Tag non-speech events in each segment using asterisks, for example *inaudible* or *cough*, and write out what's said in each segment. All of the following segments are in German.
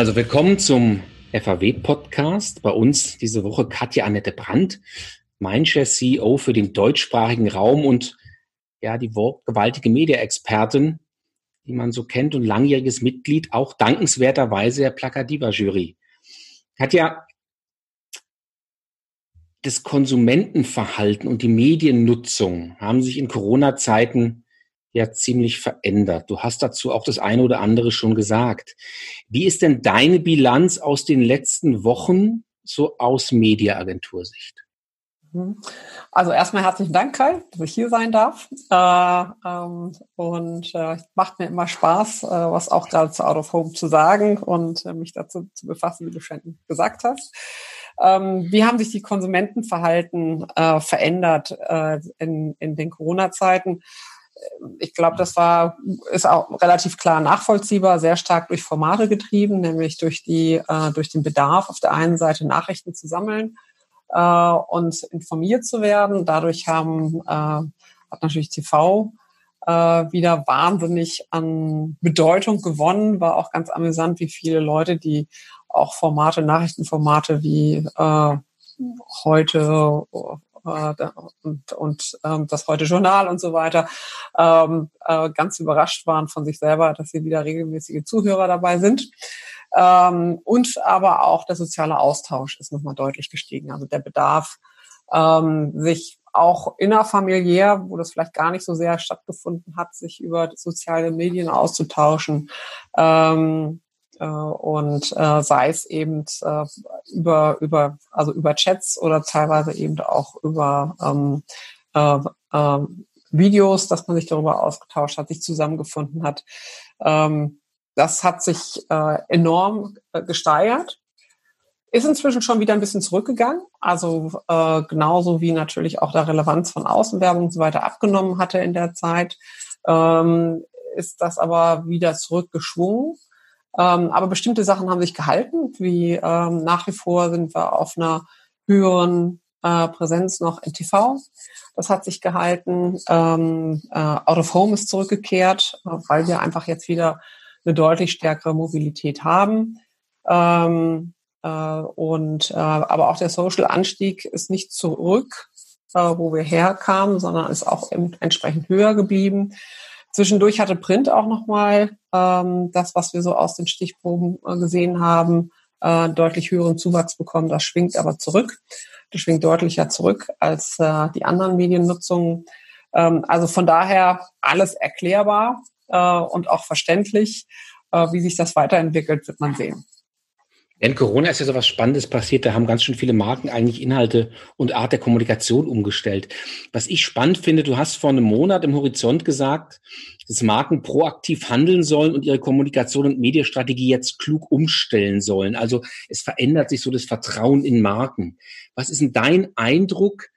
Also willkommen zum FAW-Podcast. Bei uns diese Woche Katja Annette Brandt, Mindshare CEO für den deutschsprachigen Raum und ja, die wortgewaltige Media-Expertin, die man so kennt und langjähriges Mitglied, auch dankenswerterweise der Plakadiva-Jury. Katja, das Konsumentenverhalten und die Mediennutzung haben sich in Corona-Zeiten ja ziemlich verändert. Du hast dazu auch das eine oder andere schon gesagt. Wie ist denn deine Bilanz aus den letzten Wochen so aus Mediaagentursicht? Mhm. Also erstmal herzlichen Dank, Kai, dass ich hier sein darf. Äh, ähm, und äh, macht mir immer Spaß, äh, was auch gerade zu Out of Home zu sagen und äh, mich dazu zu befassen, wie du schon gesagt hast. Ähm, wie haben sich die Konsumentenverhalten verändert in den Corona-Zeiten? Ich glaube, das war, ist auch relativ klar nachvollziehbar, sehr stark durch Formate getrieben, nämlich durch die, äh, durch den Bedarf auf der einen Seite Nachrichten zu sammeln äh, und informiert zu werden. Dadurch haben, äh, hat natürlich TV äh, wieder wahnsinnig an Bedeutung gewonnen. War auch ganz amüsant, wie viele Leute, die auch Formate, Nachrichtenformate wie äh, heute äh, und, und ähm, das heute Journal und so weiter ähm, äh, ganz überrascht waren von sich selber, dass sie wieder regelmäßige Zuhörer dabei sind. Ähm, und aber auch der soziale Austausch ist nochmal deutlich gestiegen. Also der Bedarf, ähm, sich auch innerfamiliär, wo das vielleicht gar nicht so sehr stattgefunden hat, sich über soziale Medien auszutauschen, ähm, äh, und äh, sei es eben äh, über über also über Chats oder teilweise eben auch über ähm, äh, äh, Videos, dass man sich darüber ausgetauscht hat, sich zusammengefunden hat. Ähm, das hat sich äh, enorm äh, gesteigert. Ist inzwischen schon wieder ein bisschen zurückgegangen. Also äh, genauso wie natürlich auch der Relevanz von Außenwerbung und so weiter abgenommen hatte in der Zeit, ähm, ist das aber wieder zurückgeschwungen. Ähm, aber bestimmte Sachen haben sich gehalten, wie ähm, nach wie vor sind wir auf einer höheren äh, Präsenz noch in TV. Das hat sich gehalten. Ähm, äh, Out of Home ist zurückgekehrt, äh, weil wir einfach jetzt wieder eine deutlich stärkere Mobilität haben. Ähm, äh, und äh, aber auch der Social-Anstieg ist nicht zurück, äh, wo wir herkamen, sondern ist auch entsprechend höher geblieben. Zwischendurch hatte Print auch nochmal ähm, das, was wir so aus den Stichproben äh, gesehen haben, äh, deutlich höheren Zuwachs bekommen. Das schwingt aber zurück. Das schwingt deutlicher zurück als äh, die anderen Mediennutzungen. Ähm, also von daher alles erklärbar äh, und auch verständlich. Äh, wie sich das weiterentwickelt, wird man sehen. In Corona ist ja so was Spannendes passiert. Da haben ganz schön viele Marken eigentlich Inhalte und Art der Kommunikation umgestellt. Was ich spannend finde, du hast vor einem Monat im Horizont gesagt, dass Marken proaktiv handeln sollen und ihre Kommunikation und Mediastrategie jetzt klug umstellen sollen. Also es verändert sich so das Vertrauen in Marken. Was ist denn dein Eindruck?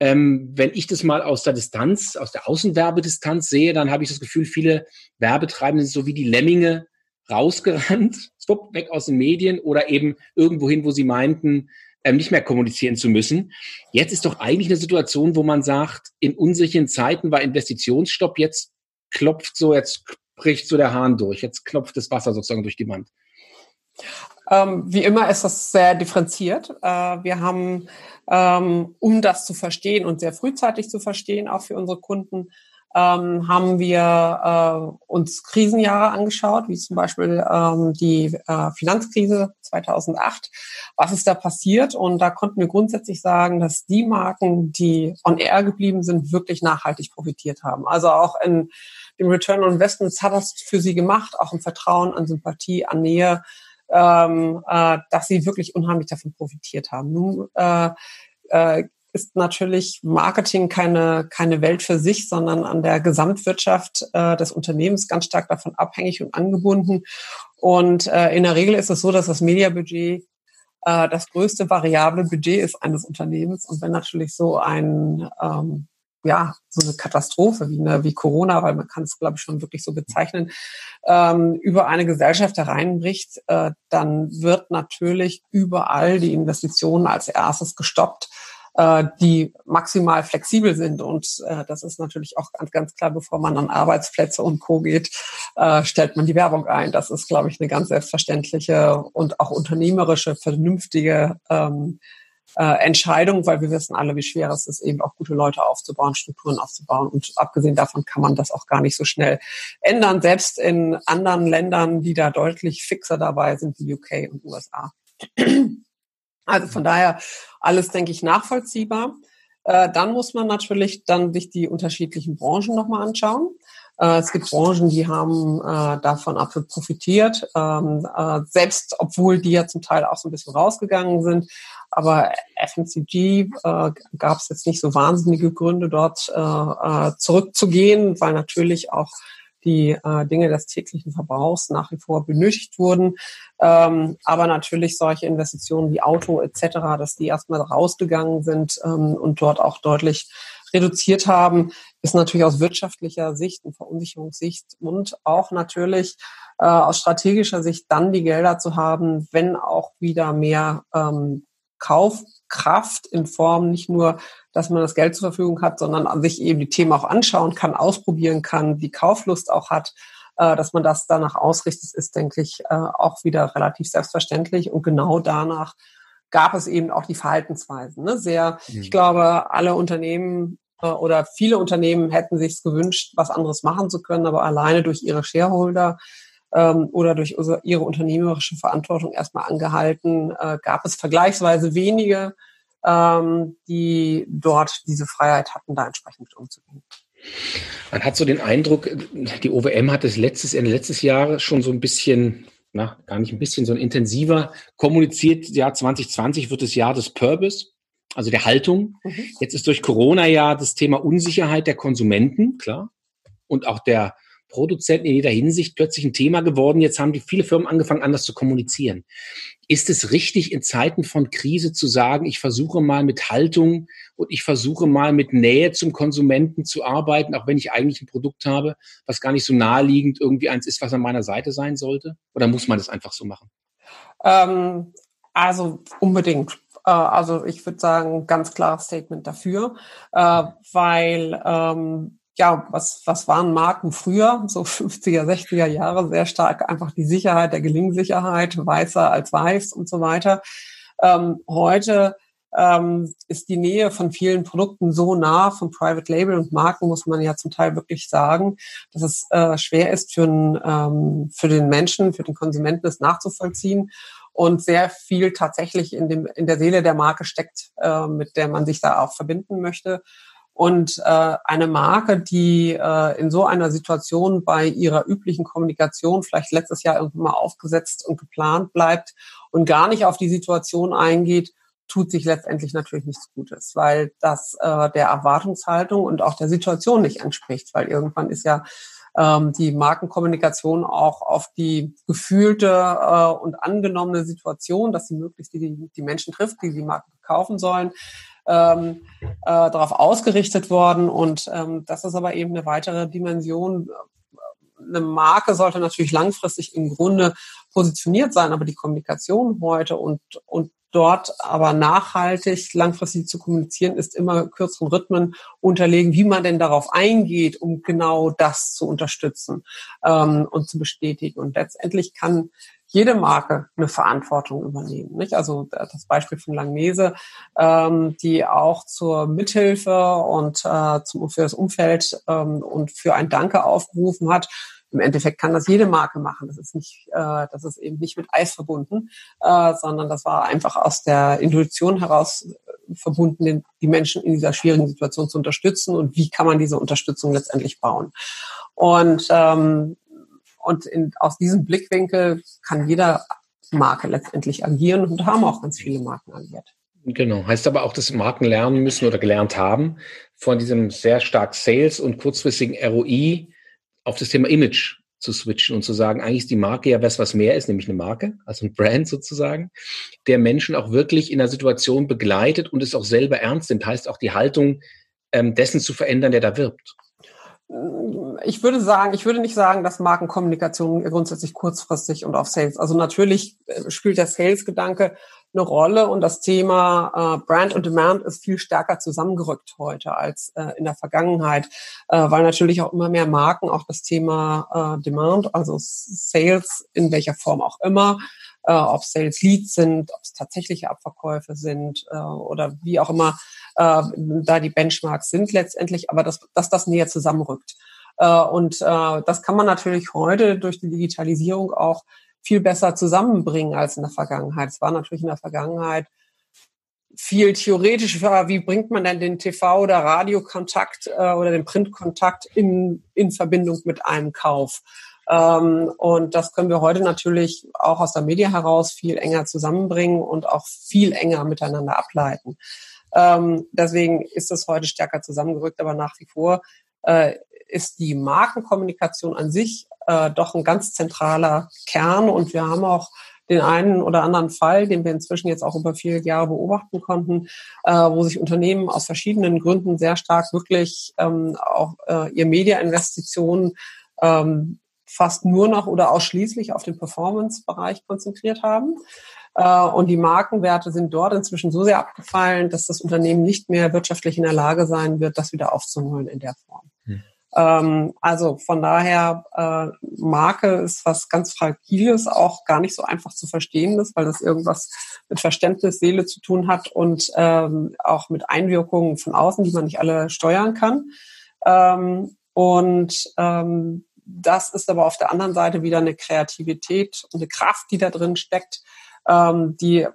Ähm, wenn ich das mal aus der Distanz, aus der Außenwerbedistanz sehe, dann habe ich das Gefühl, viele Werbetreibende sind so wie die Lemminge rausgerannt, stopp, weg aus den Medien oder eben irgendwohin, wo sie meinten, ähm, nicht mehr kommunizieren zu müssen. Jetzt ist doch eigentlich eine Situation, wo man sagt, in unsicheren Zeiten war Investitionsstopp, jetzt klopft so, jetzt bricht so der Hahn durch, jetzt klopft das Wasser sozusagen durch die Wand. Ähm, wie immer ist das sehr differenziert. Äh, wir haben, ähm, um das zu verstehen und sehr frühzeitig zu verstehen, auch für unsere Kunden, ähm, haben wir äh, uns Krisenjahre angeschaut, wie zum Beispiel ähm, die äh, Finanzkrise 2008. Was ist da passiert? Und da konnten wir grundsätzlich sagen, dass die Marken, die on air geblieben sind, wirklich nachhaltig profitiert haben. Also auch in dem Return on Investments hat das für sie gemacht, auch im Vertrauen, an Sympathie, an Nähe, ähm, äh, dass sie wirklich unheimlich davon profitiert haben. Nun äh, äh, ist natürlich Marketing keine, keine Welt für sich, sondern an der Gesamtwirtschaft äh, des Unternehmens ganz stark davon abhängig und angebunden. Und äh, in der Regel ist es so, dass das Mediabudget äh, das größte variable Budget ist eines Unternehmens. Und wenn natürlich so ein ähm, ja, so eine Katastrophe wie, eine, wie Corona, weil man kann es, glaube ich, schon wirklich so bezeichnen, ähm, über eine Gesellschaft hereinbricht, äh, dann wird natürlich überall die Investitionen als erstes gestoppt äh, die maximal flexibel sind. Und äh, das ist natürlich auch ganz, ganz klar, bevor man an Arbeitsplätze und Co. geht, äh, stellt man die Werbung ein. Das ist, glaube ich, eine ganz selbstverständliche und auch unternehmerische, vernünftige ähm, äh, Entscheidung, weil wir wissen alle, wie schwer es ist, eben auch gute Leute aufzubauen, Strukturen aufzubauen. Und abgesehen davon kann man das auch gar nicht so schnell ändern, selbst in anderen Ländern, die da deutlich fixer dabei sind, wie UK und USA. Also von daher alles, denke ich, nachvollziehbar. Äh, dann muss man natürlich dann sich die unterschiedlichen Branchen nochmal anschauen. Äh, es gibt Branchen, die haben äh, davon absolut profitiert, ähm, äh, selbst obwohl die ja zum Teil auch so ein bisschen rausgegangen sind. Aber FMCG gab es jetzt nicht so wahnsinnige Gründe, dort zurückzugehen, weil natürlich auch die äh, Dinge des täglichen Verbrauchs nach wie vor benötigt wurden. Ähm, aber natürlich solche Investitionen wie Auto etc., dass die erstmal rausgegangen sind ähm, und dort auch deutlich reduziert haben, ist natürlich aus wirtschaftlicher Sicht und Verunsicherungssicht und auch natürlich äh, aus strategischer Sicht dann die Gelder zu haben, wenn auch wieder mehr ähm, Kaufkraft in Form nicht nur, dass man das Geld zur Verfügung hat, sondern sich eben die Themen auch anschauen kann, ausprobieren kann, die Kauflust auch hat, äh, dass man das danach ausrichtet, ist, denke ich, äh, auch wieder relativ selbstverständlich. Und genau danach gab es eben auch die Verhaltensweisen. Ne? Sehr, mhm. ich glaube, alle Unternehmen äh, oder viele Unternehmen hätten sich gewünscht, was anderes machen zu können, aber alleine durch ihre Shareholder ähm, oder durch ihre unternehmerische Verantwortung erstmal angehalten, äh, gab es vergleichsweise wenige, ähm, die dort diese Freiheit hatten, da entsprechend mit umzugehen. Man hat so den Eindruck, die OWM hat es letztes, Ende letztes Jahr schon so ein bisschen, na, gar nicht ein bisschen, sondern intensiver kommuniziert. Jahr 2020 wird das Jahr des Purpose, also der Haltung. Mhm. Jetzt ist durch Corona ja das Thema Unsicherheit der Konsumenten, klar, und auch der Produzenten in jeder Hinsicht plötzlich ein Thema geworden. Jetzt haben die viele Firmen angefangen, anders zu kommunizieren. Ist es richtig, in Zeiten von Krise zu sagen, ich versuche mal mit Haltung und ich versuche mal mit Nähe zum Konsumenten zu arbeiten, auch wenn ich eigentlich ein Produkt habe, was gar nicht so naheliegend irgendwie eins ist, was an meiner Seite sein sollte? Oder muss man das einfach so machen? Ähm, also unbedingt. Äh, also ich würde sagen, ganz klares Statement dafür, äh, weil ähm, ja, was, was waren Marken früher, so *laughs* 50er, 60er Jahre, sehr stark einfach die Sicherheit, der Gelingsicherheit, weißer als weiß und so weiter. Ähm, heute ähm, ist die Nähe von vielen Produkten so nah von Private Label und Marken, muss man ja zum Teil wirklich sagen, dass es äh, schwer ist für, ein, ähm, für den Menschen, für den Konsumenten es nachzuvollziehen und sehr viel tatsächlich in, dem, in der Seele der Marke steckt, äh, mit der man sich da auch verbinden möchte. Und äh, eine Marke, die äh, in so einer Situation bei ihrer üblichen Kommunikation vielleicht letztes Jahr irgendwann mal aufgesetzt und geplant bleibt und gar nicht auf die Situation eingeht, tut sich letztendlich natürlich nichts Gutes, weil das äh, der Erwartungshaltung und auch der Situation nicht entspricht, weil irgendwann ist ja ähm, die Markenkommunikation auch auf die gefühlte äh, und angenommene Situation, dass sie möglichst die, die Menschen trifft, die die Marken kaufen sollen, ähm, äh, darauf ausgerichtet worden. Und ähm, das ist aber eben eine weitere Dimension. Eine Marke sollte natürlich langfristig im Grunde positioniert sein, aber die Kommunikation heute und, und dort aber nachhaltig langfristig zu kommunizieren, ist immer kürzeren Rhythmen unterlegen, wie man denn darauf eingeht, um genau das zu unterstützen ähm, und zu bestätigen. Und letztendlich kann jede Marke eine Verantwortung übernehmen. Nicht? Also das Beispiel von Langnese, ähm, die auch zur Mithilfe und äh, zum, für das Umfeld ähm, und für ein Danke aufgerufen hat. Im Endeffekt kann das jede Marke machen. Das ist nicht, äh, das ist eben nicht mit Eis verbunden, äh, sondern das war einfach aus der Intuition heraus äh, verbunden, den, die Menschen in dieser schwierigen Situation zu unterstützen und wie kann man diese Unterstützung letztendlich bauen. Und ähm, und in, aus diesem Blickwinkel kann jeder Marke letztendlich agieren und haben auch ganz viele Marken agiert. Genau. Heißt aber auch, dass Marken lernen müssen oder gelernt haben, von diesem sehr stark Sales und kurzfristigen ROI auf das Thema Image zu switchen und zu sagen, eigentlich ist die Marke ja was, was mehr ist, nämlich eine Marke, also ein Brand sozusagen, der Menschen auch wirklich in der Situation begleitet und es auch selber ernst nimmt. Heißt auch die Haltung ähm, dessen zu verändern, der da wirbt ich würde sagen, ich würde nicht sagen, dass Markenkommunikation grundsätzlich kurzfristig und auf Sales. Also natürlich äh, spielt der Sales-Gedanke eine Rolle und das Thema äh, Brand und Demand ist viel stärker zusammengerückt heute als äh, in der Vergangenheit, weil natürlich auch immer mehr Marken auch das Thema Demand, also Sales in welcher Form auch immer, äh, ob Sales Leads sind, ob es tatsächliche Abverkäufe sind äh, oder wie auch immer äh, da die Benchmarks sind letztendlich, aber dass, dass das näher zusammenrückt. Äh, und äh, das kann man natürlich heute durch die Digitalisierung auch viel besser zusammenbringen als in der Vergangenheit. Es war natürlich in der Vergangenheit viel theoretisch, wie bringt man denn den TV- oder Radiokontakt äh, oder den Printkontakt in, in Verbindung mit einem Kauf. Ähm, und das können wir heute natürlich auch aus der Media heraus viel enger zusammenbringen und auch viel enger miteinander ableiten. Ähm, deswegen ist es heute stärker zusammengerückt, aber nach wie vor äh, ist die Markenkommunikation an sich äh, doch ein ganz zentraler Kern. Und wir haben auch den einen oder anderen Fall, den wir inzwischen jetzt auch über viele Jahre beobachten konnten, äh, wo sich Unternehmen aus verschiedenen Gründen sehr stark wirklich ähm, auch äh, ihr Media-Investitionen ähm, fast nur noch oder ausschließlich auf den Performance-Bereich konzentriert haben. Äh, und die Markenwerte sind dort inzwischen so sehr abgefallen, dass das Unternehmen nicht mehr wirtschaftlich in der Lage sein wird, das wieder aufzuholen in der Form. Hm. Ähm, also von daher, äh, Marke ist was ganz Fragiles, auch gar nicht so einfach zu verstehen ist, weil das irgendwas mit Verständnis, Seele zu tun hat und ähm, auch mit Einwirkungen von außen, die man nicht alle steuern kann. Ähm, und ähm, das ist aber auf der anderen Seite wieder eine Kreativität und eine Kraft, die da drin steckt, ähm, die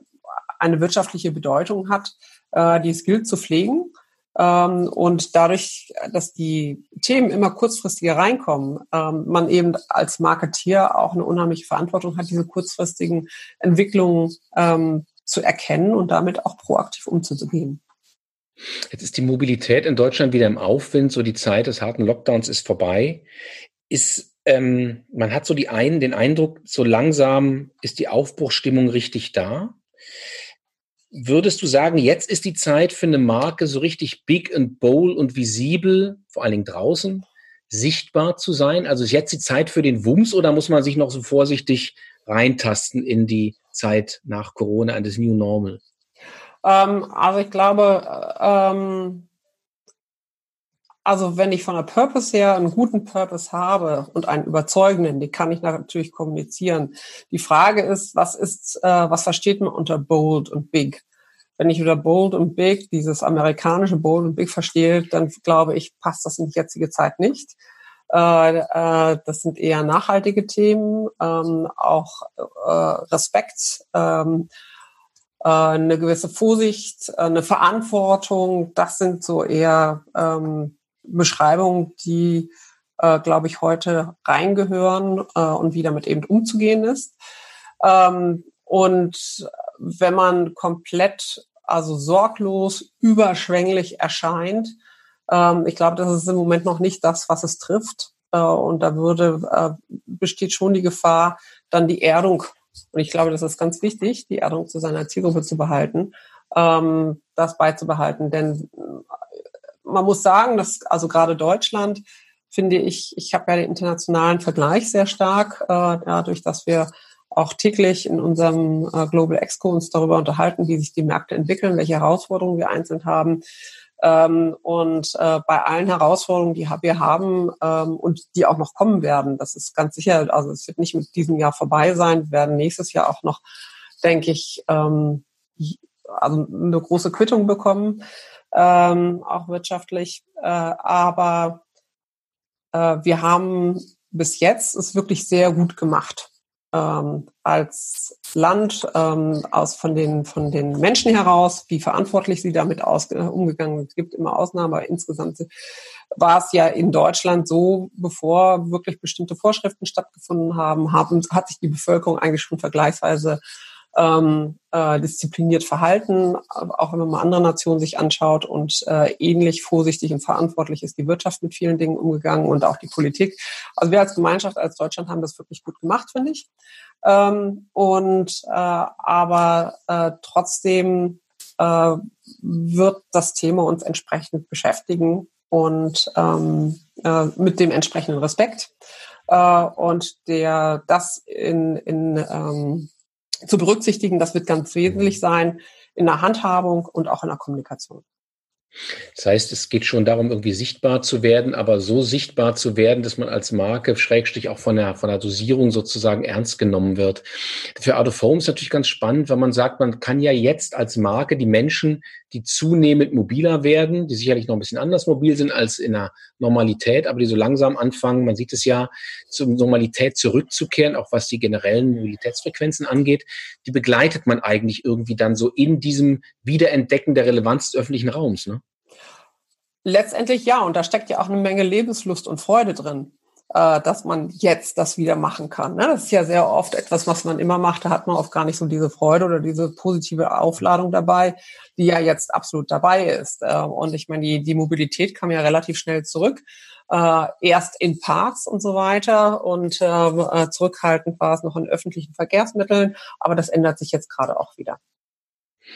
eine wirtschaftliche Bedeutung hat, äh, die es gilt zu pflegen ähm, und dadurch, dass die Themen immer kurzfristiger reinkommen, ähm, man eben als Marketier auch eine unheimliche Verantwortung hat, diese kurzfristigen Entwicklungen ähm, zu erkennen und damit auch proaktiv umzugehen. Jetzt ist die Mobilität in Deutschland wieder im Aufwind, so die Zeit des harten Lockdowns ist vorbei. Ist, ähm, man hat so die einen, den Eindruck, so langsam ist die Aufbruchstimmung richtig da. Würdest du sagen, jetzt ist die Zeit für eine Marke so richtig big and bold und visibel, vor allen Dingen draußen, sichtbar zu sein? Also ist jetzt die Zeit für den Wumms oder muss man sich noch so vorsichtig reintasten in die Zeit nach Corona, an das New Normal? Ähm, also ich glaube, ähm, also wenn ich von der Purpose her einen guten Purpose habe und einen überzeugenden, den kann ich natürlich kommunizieren. Die Frage ist, was ist, äh, was versteht man unter bold und big? Wenn ich unter bold und big dieses amerikanische bold und big verstehe, dann glaube ich, passt das in die jetzige Zeit nicht. Äh, äh, das sind eher nachhaltige Themen, ähm, auch äh, Respekt. Ähm, äh, eine gewisse Vorsicht, eine Verantwortung, das sind so eher ähm, Beschreibungen, die, äh, glaube ich, heute reingehören äh, und wie damit eben umzugehen ist. Ähm, und wenn man komplett, also sorglos, überschwänglich erscheint, ähm, ich glaube, das ist im Moment noch nicht das, was es trifft. Äh, und da würde, äh, besteht schon die Gefahr, dann die Erdung, und ich glaube, das ist ganz wichtig, die Erdung zu seiner Zielgruppe zu behalten, ähm, das beizubehalten. Denn man muss sagen, dass also gerade Deutschland finde ich, ich habe ja den internationalen Vergleich sehr stark, äh, dadurch, dass wir auch täglich in unserem äh, Global Exco uns darüber unterhalten, wie sich die Märkte entwickeln, welche Herausforderungen wir einzeln haben. Ähm, und äh, bei allen Herausforderungen, die wir haben ähm, und die auch noch kommen werden, das ist ganz sicher, also es wird nicht mit diesem Jahr vorbei sein, wir werden nächstes Jahr auch noch, denke ich, ähm, also eine große Quittung bekommen ähm, auch wirtschaftlich. Äh, aber äh, wir haben bis jetzt es wirklich sehr gut gemacht. Ähm, als Land ähm, aus von den von den Menschen heraus, wie verantwortlich sie damit aus, umgegangen sind. Es gibt immer Ausnahmen, aber insgesamt war es ja in Deutschland so, bevor wirklich bestimmte Vorschriften stattgefunden haben, haben hat sich die Bevölkerung eigentlich schon vergleichsweise ähm, äh, diszipliniert verhalten, auch wenn man mal andere Nationen sich anschaut und äh, ähnlich vorsichtig und verantwortlich ist die Wirtschaft mit vielen Dingen umgegangen und auch die Politik. Also wir als Gemeinschaft, als Deutschland haben das wirklich gut gemacht, finde ich. Ähm, und äh, aber äh, trotzdem äh, wird das Thema uns entsprechend beschäftigen und ähm, äh, mit dem entsprechenden Respekt. Äh, und der das in, in ähm, zu berücksichtigen. Das wird ganz wesentlich sein in der Handhabung und auch in der Kommunikation. Das heißt, es geht schon darum, irgendwie sichtbar zu werden, aber so sichtbar zu werden, dass man als Marke, Schrägstrich auch von der, von der Dosierung sozusagen ernst genommen wird. Für Out of Home ist natürlich ganz spannend, weil man sagt, man kann ja jetzt als Marke die Menschen, die zunehmend mobiler werden, die sicherlich noch ein bisschen anders mobil sind als in der Normalität, aber die so langsam anfangen, man sieht es ja, zur Normalität zurückzukehren, auch was die generellen Mobilitätsfrequenzen angeht, die begleitet man eigentlich irgendwie dann so in diesem Wiederentdecken der Relevanz des öffentlichen Raums. Ne? Letztendlich ja, und da steckt ja auch eine Menge Lebenslust und Freude drin, äh, dass man jetzt das wieder machen kann. Ne? Das ist ja sehr oft etwas, was man immer macht, da hat man oft gar nicht so diese Freude oder diese positive Aufladung dabei, die ja jetzt absolut dabei ist. Äh, und ich meine, die, die Mobilität kam ja relativ schnell zurück. Äh, erst in Parks und so weiter und ähm, äh, zurückhaltend war es noch in öffentlichen Verkehrsmitteln, aber das ändert sich jetzt gerade auch wieder.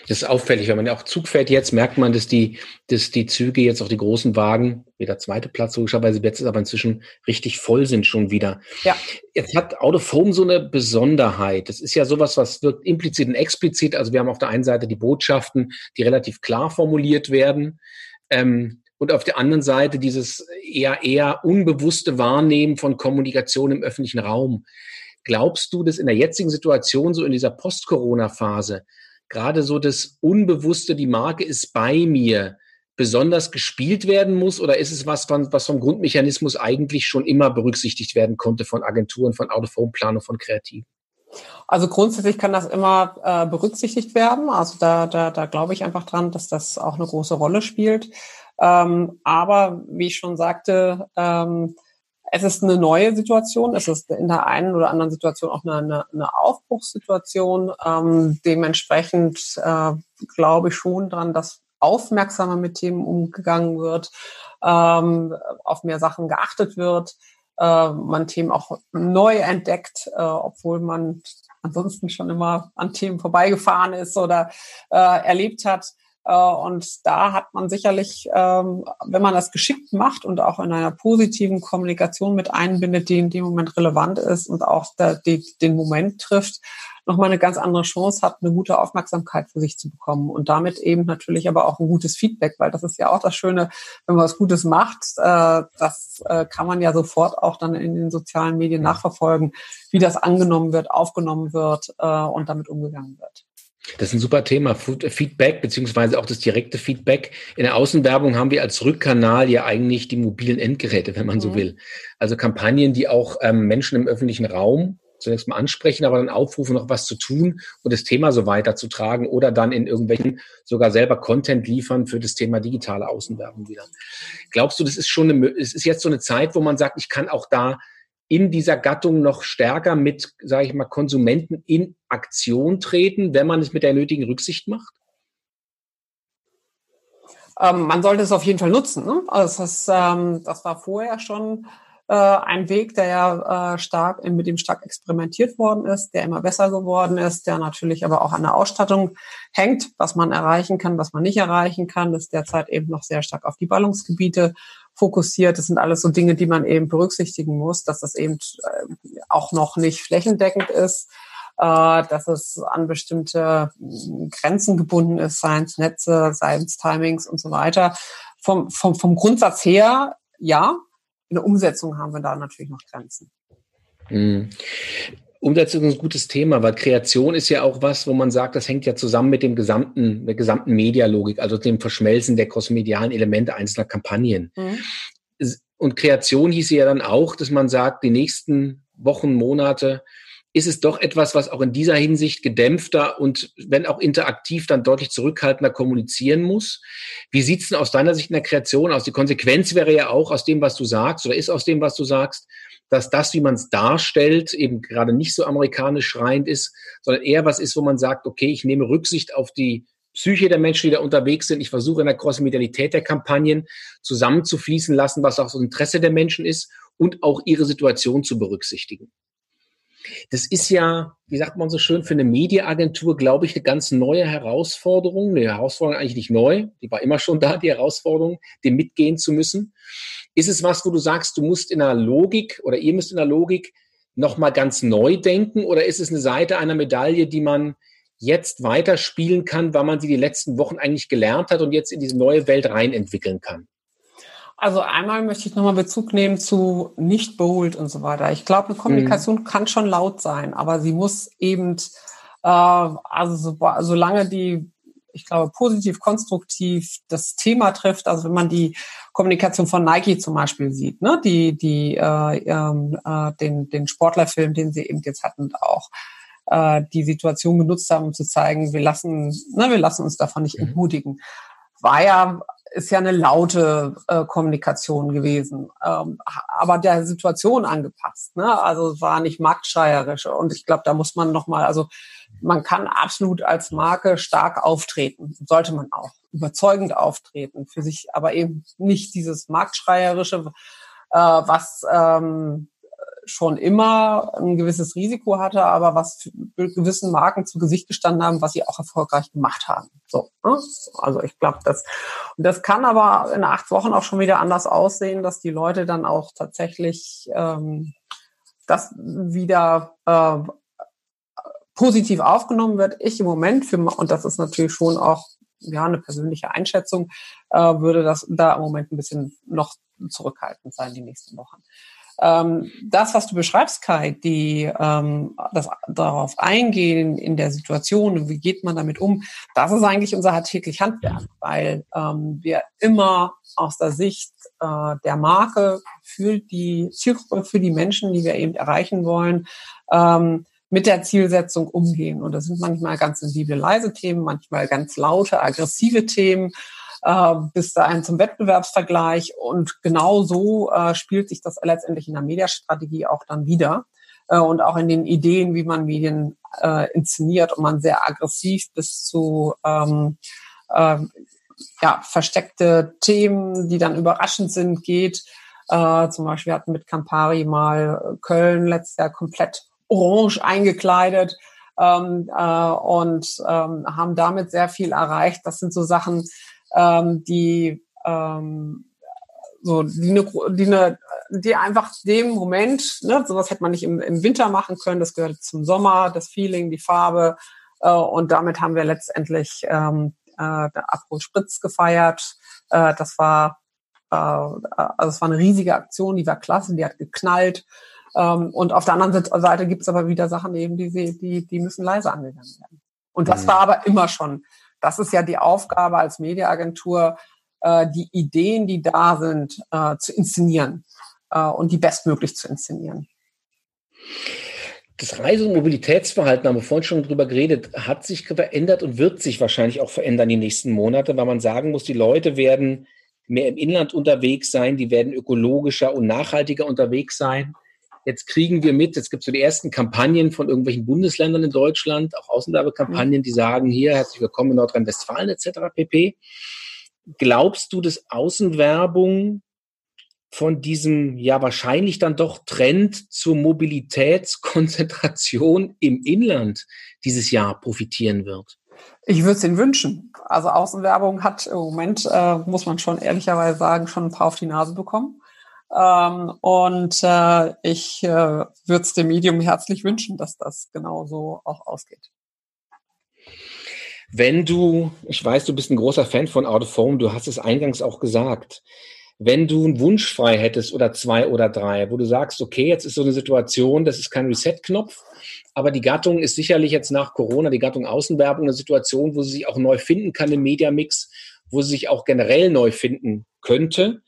Das ist auffällig, wenn man ja auch Zug fährt jetzt, merkt man, dass die, dass die Züge jetzt auch die großen Wagen, wie der zweite Platz logischerweise jetzt aber inzwischen richtig voll sind schon wieder. Ja. Jetzt hat Out of Home so eine Besonderheit. Das ist ja sowas, was wirkt implizit und explizit. Also wir haben auf der einen Seite die Botschaften, die relativ klar formuliert werden. Ähm, und auf der anderen Seite dieses eher, eher unbewusste Wahrnehmen von Kommunikation im öffentlichen Raum. Glaubst du, dass in der jetzigen Situation, so in dieser Post-Corona-Phase, gerade so das Unbewusste, die Marke ist bei mir, besonders gespielt werden muss? Oder ist es was, was vom Grundmechanismus eigentlich schon immer berücksichtigt werden konnte von Agenturen, von Out-of-Home-Planung, von Kreativen? Also grundsätzlich kann das immer äh, berücksichtigt werden. Also da, da, da glaube ich einfach dran, dass das auch eine große Rolle spielt. Ähm, aber wie ich schon sagte, ähm, es ist eine neue Situation. Es ist in der einen oder anderen Situation auch eine, eine, eine Aufbruchssituation. Ähm, dementsprechend äh, glaube ich schon dran, dass aufmerksamer mit Themen umgegangen wird, ähm, auf mehr Sachen geachtet wird, äh, man Themen auch neu entdeckt, äh, obwohl man ansonsten schon immer an Themen vorbeigefahren ist oder äh, erlebt hat. Äh, und da hat man sicherlich, ähm, wenn man das geschickt macht und auch in einer positiven Kommunikation mit einbindet, die in dem Moment relevant ist und auch den Moment trifft, nochmal eine ganz andere Chance hat, eine gute Aufmerksamkeit für sich zu bekommen und damit eben natürlich aber auch ein gutes Feedback, weil das ist ja auch das Schöne, wenn man was Gutes macht, äh, das äh, kann man ja sofort auch dann in den sozialen Medien nachverfolgen, wie das angenommen wird, aufgenommen wird und damit umgegangen wird. Das ist ein super Thema. Feedback, beziehungsweise auch das direkte Feedback. In der Außenwerbung haben wir als Rückkanal ja eigentlich die mobilen Endgeräte, wenn man mhm. so will. Also Kampagnen, die auch ähm, Menschen im öffentlichen Raum zunächst mal ansprechen, aber dann aufrufen, noch was zu tun und das Thema so weiterzutragen oder dann in irgendwelchen sogar selber Content liefern für das Thema digitale Außenwerbung wieder. Glaubst du, das ist schon eine, es ist jetzt so eine Zeit, wo man sagt, ich kann auch da in dieser Gattung noch stärker mit, sage ich mal, Konsumenten in Aktion treten, wenn man es mit der nötigen Rücksicht macht? Ähm, man sollte es auf jeden Fall nutzen. Ne? Also das, ähm, das war vorher schon äh, ein Weg, der ja äh, stark, mit dem stark experimentiert worden ist, der immer besser geworden ist, der natürlich aber auch an der Ausstattung hängt, was man erreichen kann, was man nicht erreichen kann, das derzeit eben noch sehr stark auf die Ballungsgebiete fokussiert. Das sind alles so Dinge, die man eben berücksichtigen muss, dass das eben äh, auch noch nicht flächendeckend ist, äh, dass es an bestimmte hm, Grenzen gebunden ist, seien es Netze, seien es Timings und so weiter. Vom, vom, vom Grundsatz her, ja. In der Umsetzung haben wir da natürlich noch Grenzen. Umsetzung ist ein gutes Thema, weil Kreation ist ja auch was, wo man sagt, das hängt ja zusammen mit dem gesamten, der gesamten Medialogik, also dem Verschmelzen der crossmedialen Elemente einzelner Kampagnen. Mhm. Und Kreation hieß ja dann auch, dass man sagt, die nächsten Wochen, Monate ist es doch etwas, was auch in dieser Hinsicht gedämpfter und wenn auch interaktiv dann deutlich zurückhaltender kommunizieren muss. Wie sieht's denn aus deiner Sicht in der Kreation aus? Die Konsequenz wäre ja auch aus dem, was du sagst oder ist aus dem, was du sagst, dass das, wie man es darstellt, eben gerade nicht so amerikanisch schreiend ist, sondern eher was ist, wo man sagt, okay, ich nehme Rücksicht auf die Psyche der Menschen, die da unterwegs sind. Ich versuche in der Cross-Medialität der Kampagnen zusammenzufließen lassen, was auch das Interesse der Menschen ist und auch ihre Situation zu berücksichtigen. Das ist ja, wie sagt man so schön, für eine Mediaagentur, glaube ich, eine ganz neue Herausforderung. Eine Herausforderung eigentlich nicht neu, die war immer schon da, die Herausforderung, dem mitgehen zu müssen. Ist es was, wo du sagst, du musst in der Logik oder ihr müsst in der Logik nochmal ganz neu denken oder ist es eine Seite einer Medaille, die man jetzt weiterspielen kann, weil man sie die letzten Wochen eigentlich gelernt hat und jetzt in diese neue Welt rein entwickeln kann? Also einmal möchte ich nochmal Bezug nehmen zu nicht bold und so weiter. Ich glaube, eine Kommunikation mhm. kann schon laut sein, aber sie muss eben, äh, also so, solange die, ich glaube, positiv, konstruktiv das Thema trifft, also wenn man die Kommunikation von Nike zum Beispiel sieht, ne, die, die, äh, äh, den, den Sportlerfilm, den sie eben jetzt hatten, auch äh, die Situation genutzt haben, um zu zeigen, wir lassen, ne, wir lassen uns davon nicht mhm. entmutigen. War ja ist ja eine laute äh, Kommunikation gewesen, ähm, aber der Situation angepasst. Ne? Also es war nicht marktschreierisch. Und ich glaube, da muss man nochmal, also man kann absolut als Marke stark auftreten, sollte man auch überzeugend auftreten für sich, aber eben nicht dieses marktschreierische, äh, was ähm, schon immer ein gewisses Risiko hatte, aber was gewissen Marken zu Gesicht gestanden haben, was sie auch erfolgreich gemacht haben. So, ne? also ich glaube, das und das kann aber in acht Wochen auch schon wieder anders aussehen, dass die Leute dann auch tatsächlich ähm, das wieder äh, positiv aufgenommen wird. Ich im Moment für und das ist natürlich schon auch ja eine persönliche Einschätzung, äh, würde das da im Moment ein bisschen noch zurückhaltend sein die nächsten Wochen. Ähm, das, was du beschreibst, Kai, die ähm, das darauf eingehen in der Situation, wie geht man damit um, das ist eigentlich unser täglich Handwerk, weil ähm, wir immer aus der Sicht äh, der Marke für die Zielgruppe, für die Menschen, die wir eben erreichen wollen, ähm, mit der Zielsetzung umgehen. Und das sind manchmal ganz sensible, leise Themen, manchmal ganz laute, aggressive Themen äh, bis dahin zum Wettbewerbsvergleich. Und genau so äh, spielt sich das letztendlich in der Mediastrategie auch dann wieder. Äh, und auch in den Ideen, wie man Medien äh, inszeniert und man sehr aggressiv bis zu ähm, äh, ja, versteckte Themen, die dann überraschend sind, geht. Äh, zum Beispiel hatten mit Campari mal Köln letztes Jahr komplett orange eingekleidet ähm, äh, und ähm, haben damit sehr viel erreicht. Das sind so Sachen, ähm, die ähm, so die eine, die eine die einfach dem Moment, ne, sowas hätte man nicht im, im Winter machen können, das gehört zum Sommer, das Feeling, die Farbe äh, und damit haben wir letztendlich ähm, äh, der Aperol Spritz gefeiert. Äh, das war äh, also es war eine riesige Aktion, die war klasse, die hat geknallt. Ähm, und auf der anderen Seite gibt es aber wieder Sachen eben, die, die, die müssen leise angegangen werden. Und das mhm. war aber immer schon das ist ja die Aufgabe als Mediaagentur, äh, die Ideen, die da sind, äh, zu inszenieren äh, und die bestmöglich zu inszenieren. Das Reise- und Mobilitätsverhalten, haben wir vorhin schon drüber geredet, hat sich verändert und wird sich wahrscheinlich auch verändern die nächsten Monate, weil man sagen muss, die Leute werden mehr im Inland unterwegs sein, die werden ökologischer und nachhaltiger unterwegs sein. Jetzt kriegen wir mit, jetzt gibt es so die ersten Kampagnen von irgendwelchen Bundesländern in Deutschland, auch Außenwerbekampagnen, die sagen, hier, herzlich willkommen in Nordrhein-Westfalen etc. pp. Glaubst du, dass Außenwerbung von diesem ja wahrscheinlich dann doch Trend zur Mobilitätskonzentration im Inland dieses Jahr profitieren wird? Ich würde es Ihnen wünschen. Also Außenwerbung hat im Moment, äh, muss man schon ehrlicherweise sagen, schon ein paar auf die Nase bekommen. Ähm, und äh, ich äh, würde es dem Medium herzlich wünschen, dass das genauso auch ausgeht. Wenn du, ich weiß, du bist ein großer Fan von Out of Home, du hast es eingangs auch gesagt, wenn du einen Wunsch frei hättest oder zwei oder drei, wo du sagst, okay, jetzt ist so eine Situation, das ist kein Reset-Knopf, aber die Gattung ist sicherlich jetzt nach Corona, die Gattung Außenwerbung, eine Situation, wo sie sich auch neu finden kann im Mediamix, wo sie sich auch generell neu finden könnte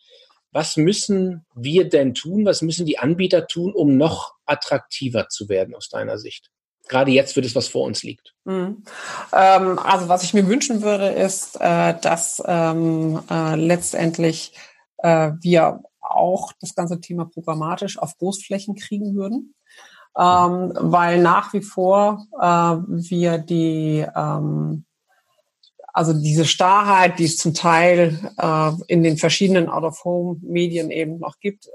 was müssen wir denn tun, was müssen die Anbieter tun, um noch attraktiver zu werden aus deiner Sicht? Gerade jetzt wird es, was vor uns liegt. Mhm. Ähm, also was ich mir wünschen würde, ist, äh, dass ähm, äh, letztendlich äh, wir auch das ganze Thema programmatisch auf Großflächen kriegen würden. Ähm, weil nach wie vor äh, wir die ähm, also diese Starrheit, die es zum Teil äh, in den verschiedenen Out-of-Home-Medien eben noch gibt, äh,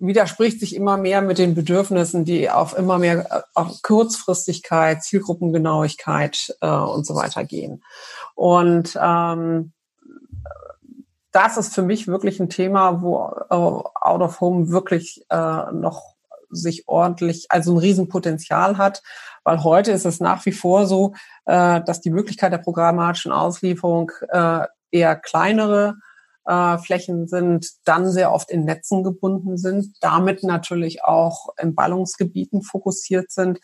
widerspricht sich immer mehr mit den Bedürfnissen, die auf immer mehr äh, auf Kurzfristigkeit, Zielgruppengenauigkeit äh, und so weiter gehen. Und ähm, das ist für mich wirklich ein Thema, wo äh, Out of Home wirklich äh, noch sich ordentlich, also ein Riesenpotenzial hat, weil heute ist es nach wie vor so, äh, dass die Möglichkeit der programmatischen Auslieferung äh, eher kleinere äh, Flächen sind, dann sehr oft in Netzen gebunden sind, damit natürlich auch in Ballungsgebieten fokussiert sind.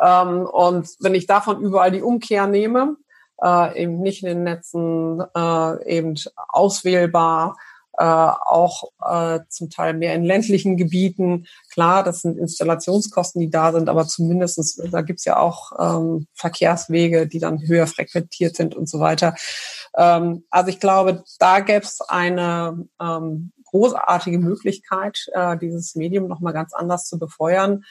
Ähm, und wenn ich davon überall die Umkehr nehme, äh, eben nicht in den Netzen, äh, eben auswählbar, äh, auch äh, zum Teil mehr in ländlichen Gebieten. Klar, das sind Installationskosten, die da sind, aber zumindestens da gibt's ja auch ähm, Verkehrswege, die dann höher frequentiert sind und so weiter. Ähm, also ich glaube, da gäbe es eine ähm, großartige Möglichkeit, äh, dieses Medium nochmal ganz anders zu befeuern,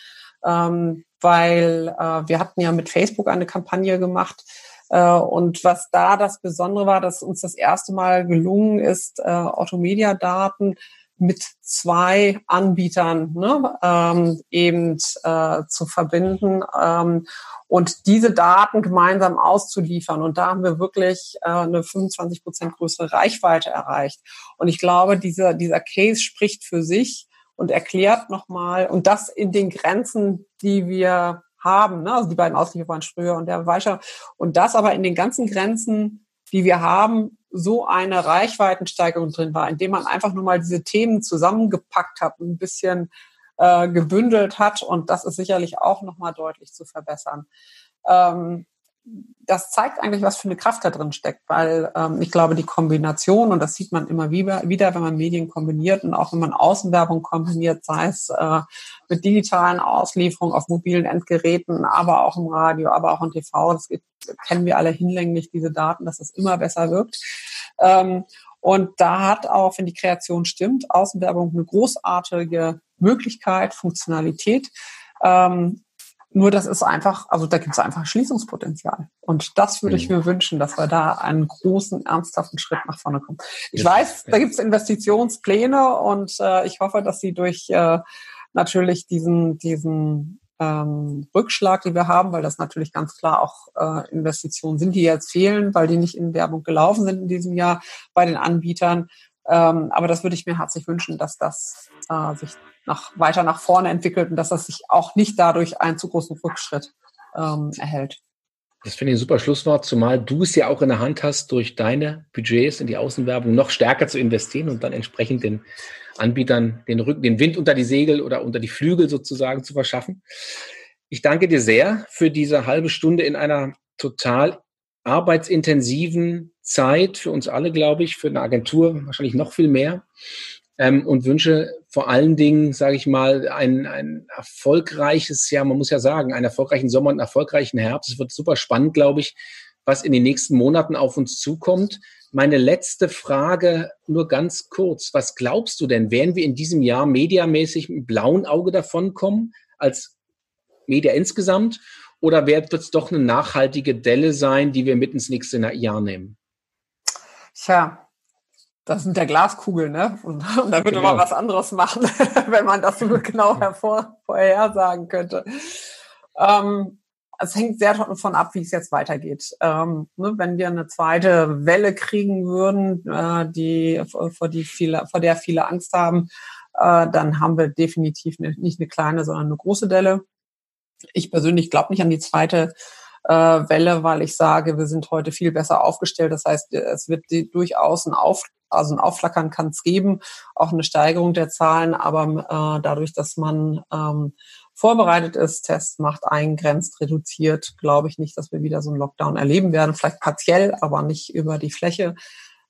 ähm, weil äh, wir hatten ja mit Facebook eine Kampagne gemacht, äh, und was da das Besondere war, dass uns das erste Mal gelungen ist, äh, Automedia-Daten mit zwei Anbietern ne, ähm, eben äh, zu verbinden ähm, und diese Daten gemeinsam auszuliefern. Und da haben wir wirklich äh, eine 25 Prozent größere Reichweite erreicht. Und ich glaube, dieser, dieser Case spricht für sich und erklärt nochmal, und das in den Grenzen, die wir haben, ne? also die beiden Ausliefer waren Spröer und der Weischer. Und das aber in den ganzen Grenzen, die wir haben, so eine Reichweitensteigerung drin war, indem man einfach nur mal diese Themen zusammengepackt hat, ein bisschen äh, gebündelt hat und das ist sicherlich auch nochmal deutlich zu verbessern. Ähm, das zeigt eigentlich, was für eine Kraft da drin steckt, weil ähm, ich glaube, die Kombination, und das sieht man immer wieder, wenn man Medien kombiniert und auch wenn man Außenwerbung kombiniert, sei es äh, mit digitalen Auslieferungen auf mobilen Endgeräten, aber auch im Radio, aber auch im TV, das kennen wir alle hinlänglich, diese Daten, dass das immer besser wirkt. Ähm, und da hat auch, wenn die Kreation stimmt, Außenwerbung eine großartige Möglichkeit, Funktionalität. Ähm, nur das ist einfach, also da gibt es einfach Schließungspotenzial. Und das würde ich mhm. mir wünschen, dass wir da einen großen, ernsthaften Schritt nach vorne kommen. Ich ja, weiß, da gibt es Investitionspläne und äh, ich hoffe, dass sie durch äh, natürlich diesen, diesen ähm, Rückschlag, die wir haben, weil das natürlich ganz klar auch äh, Investitionen sind, die jetzt fehlen, weil die nicht in Werbung gelaufen sind in diesem Jahr bei den Anbietern. Ähm, aber das würde ich mir herzlich wünschen, dass das äh, sich nach, weiter nach vorne entwickelt und dass das sich auch nicht dadurch einen zu großen Rückschritt ähm, erhält. Das finde ich ein super Schlusswort, zumal du es ja auch in der Hand hast, durch deine Budgets in die Außenwerbung noch stärker zu investieren und dann entsprechend den Anbietern den Rücken, den Wind unter die Segel oder unter die Flügel sozusagen zu verschaffen. Ich danke dir sehr für diese halbe Stunde in einer total arbeitsintensiven Zeit für uns alle, glaube ich, für eine Agentur wahrscheinlich noch viel mehr ähm, und wünsche vor allen Dingen, sage ich mal, ein, ein erfolgreiches, ja, man muss ja sagen, einen erfolgreichen Sommer und einen erfolgreichen Herbst. Es wird super spannend, glaube ich, was in den nächsten Monaten auf uns zukommt. Meine letzte Frage nur ganz kurz. Was glaubst du denn, werden wir in diesem Jahr mediamäßig mit blauen Auge davonkommen als Media insgesamt? Oder wird es doch eine nachhaltige Delle sein, die wir mit ins nächste Jahr nehmen? Tja, das sind der Glaskugel, ne? Und, und da würde genau. man was anderes machen, *laughs* wenn man das so *laughs* genau hervor, vorhersagen könnte. Ähm, es hängt sehr davon ab, wie es jetzt weitergeht. Ähm, ne, wenn wir eine zweite Welle kriegen würden, äh, die vor, die viele, vor der viele Angst haben, äh, dann haben wir definitiv eine, nicht eine kleine, sondern eine große Delle. Ich persönlich glaube nicht an die zweite äh, Welle, weil ich sage, wir sind heute viel besser aufgestellt. Das heißt, es wird die, durchaus ein Auf, also ein Aufflackern kann es geben, auch eine Steigerung der Zahlen, aber äh, dadurch, dass man ähm, vorbereitet ist, Tests macht, eingrenzt, reduziert, glaube ich nicht, dass wir wieder so einen Lockdown erleben werden. Vielleicht partiell, aber nicht über die Fläche.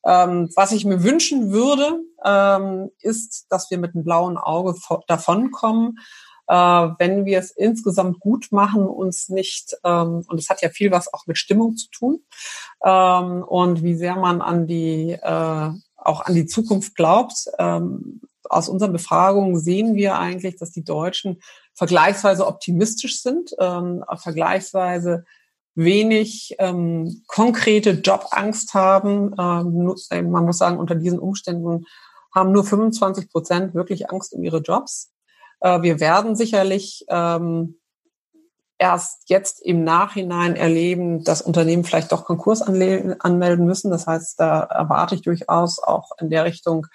Ähm, was ich mir wünschen würde, ähm, ist, dass wir mit einem blauen Auge davonkommen, äh, wenn wir es insgesamt gut machen, uns nicht, ähm, und es hat ja viel was auch mit Stimmung zu tun, ähm, und wie sehr man an die, äh, auch an die Zukunft glaubt. Ähm, aus unseren Befragungen sehen wir eigentlich, dass die Deutschen vergleichsweise optimistisch sind, ähm, vergleichsweise wenig ähm, konkrete Jobangst haben. Ähm, äh, man muss sagen, unter diesen Umständen haben nur 25 Prozent wirklich Angst um ihre Jobs. Äh, wir werden sicherlich ähm, erst jetzt im Nachhinein erleben, dass Unternehmen vielleicht doch Konkurs anmelden müssen. Das heißt, da erwarte ich durchaus auch in der Richtung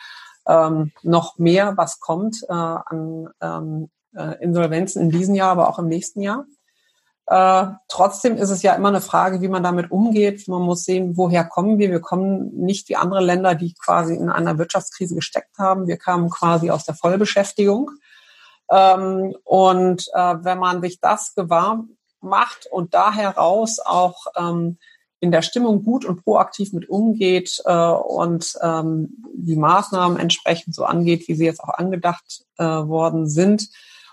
ähm, noch mehr, was kommt äh, an ähm, äh, Insolvenzen in diesem Jahr, aber auch im nächsten Jahr. Äh, trotzdem ist es ja immer eine Frage, wie man damit umgeht. Man muss sehen, woher kommen wir. Wir kommen nicht wie andere Länder, die quasi in einer Wirtschaftskrise gesteckt haben. Wir kamen quasi aus der Vollbeschäftigung. Ähm, und äh, wenn man sich das gewahr macht und da heraus auch ähm, in der Stimmung gut und proaktiv mit umgeht äh, und ähm, die Maßnahmen entsprechend so angeht, wie sie jetzt auch angedacht äh, worden sind.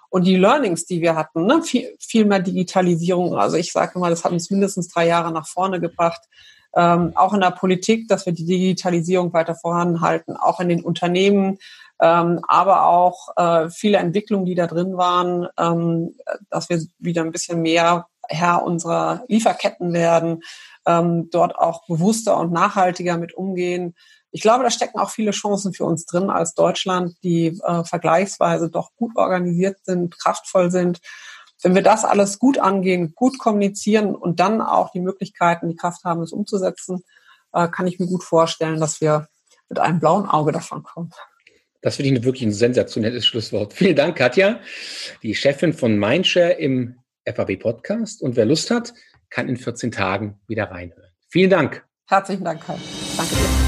Und die Learnings, die wir hatten, ne, viel, viel mehr Digitalisierung. Also ich sage mal, das hat uns mindestens drei Jahre nach vorne gebracht. Ähm, auch in der Politik, dass wir die Digitalisierung weiter voranhalten, auch in den Unternehmen, ähm, aber auch äh, viele Entwicklungen, die da drin waren, ähm, dass wir wieder ein bisschen mehr Herr unserer Lieferketten werden, ähm, dort auch bewusster und nachhaltiger mit umgehen. Ich glaube, da stecken auch viele Chancen für uns drin als Deutschland, die äh, vergleichsweise doch gut organisiert sind, kraftvoll sind. Wenn wir das alles gut angehen, gut kommunizieren und dann auch die Möglichkeiten, die Kraft haben, es umzusetzen, äh, kann ich mir gut vorstellen, dass wir mit einem blauen Auge davon kommen. Das finde ich wirklich ein sensationelles Schlusswort. Vielen Dank, Katja, die Chefin von Mindshare im FAB Podcast. Und wer Lust hat, kann in 14 Tagen wieder reinhören. Vielen Dank. Herzlichen Dank, Kai. Danke dir.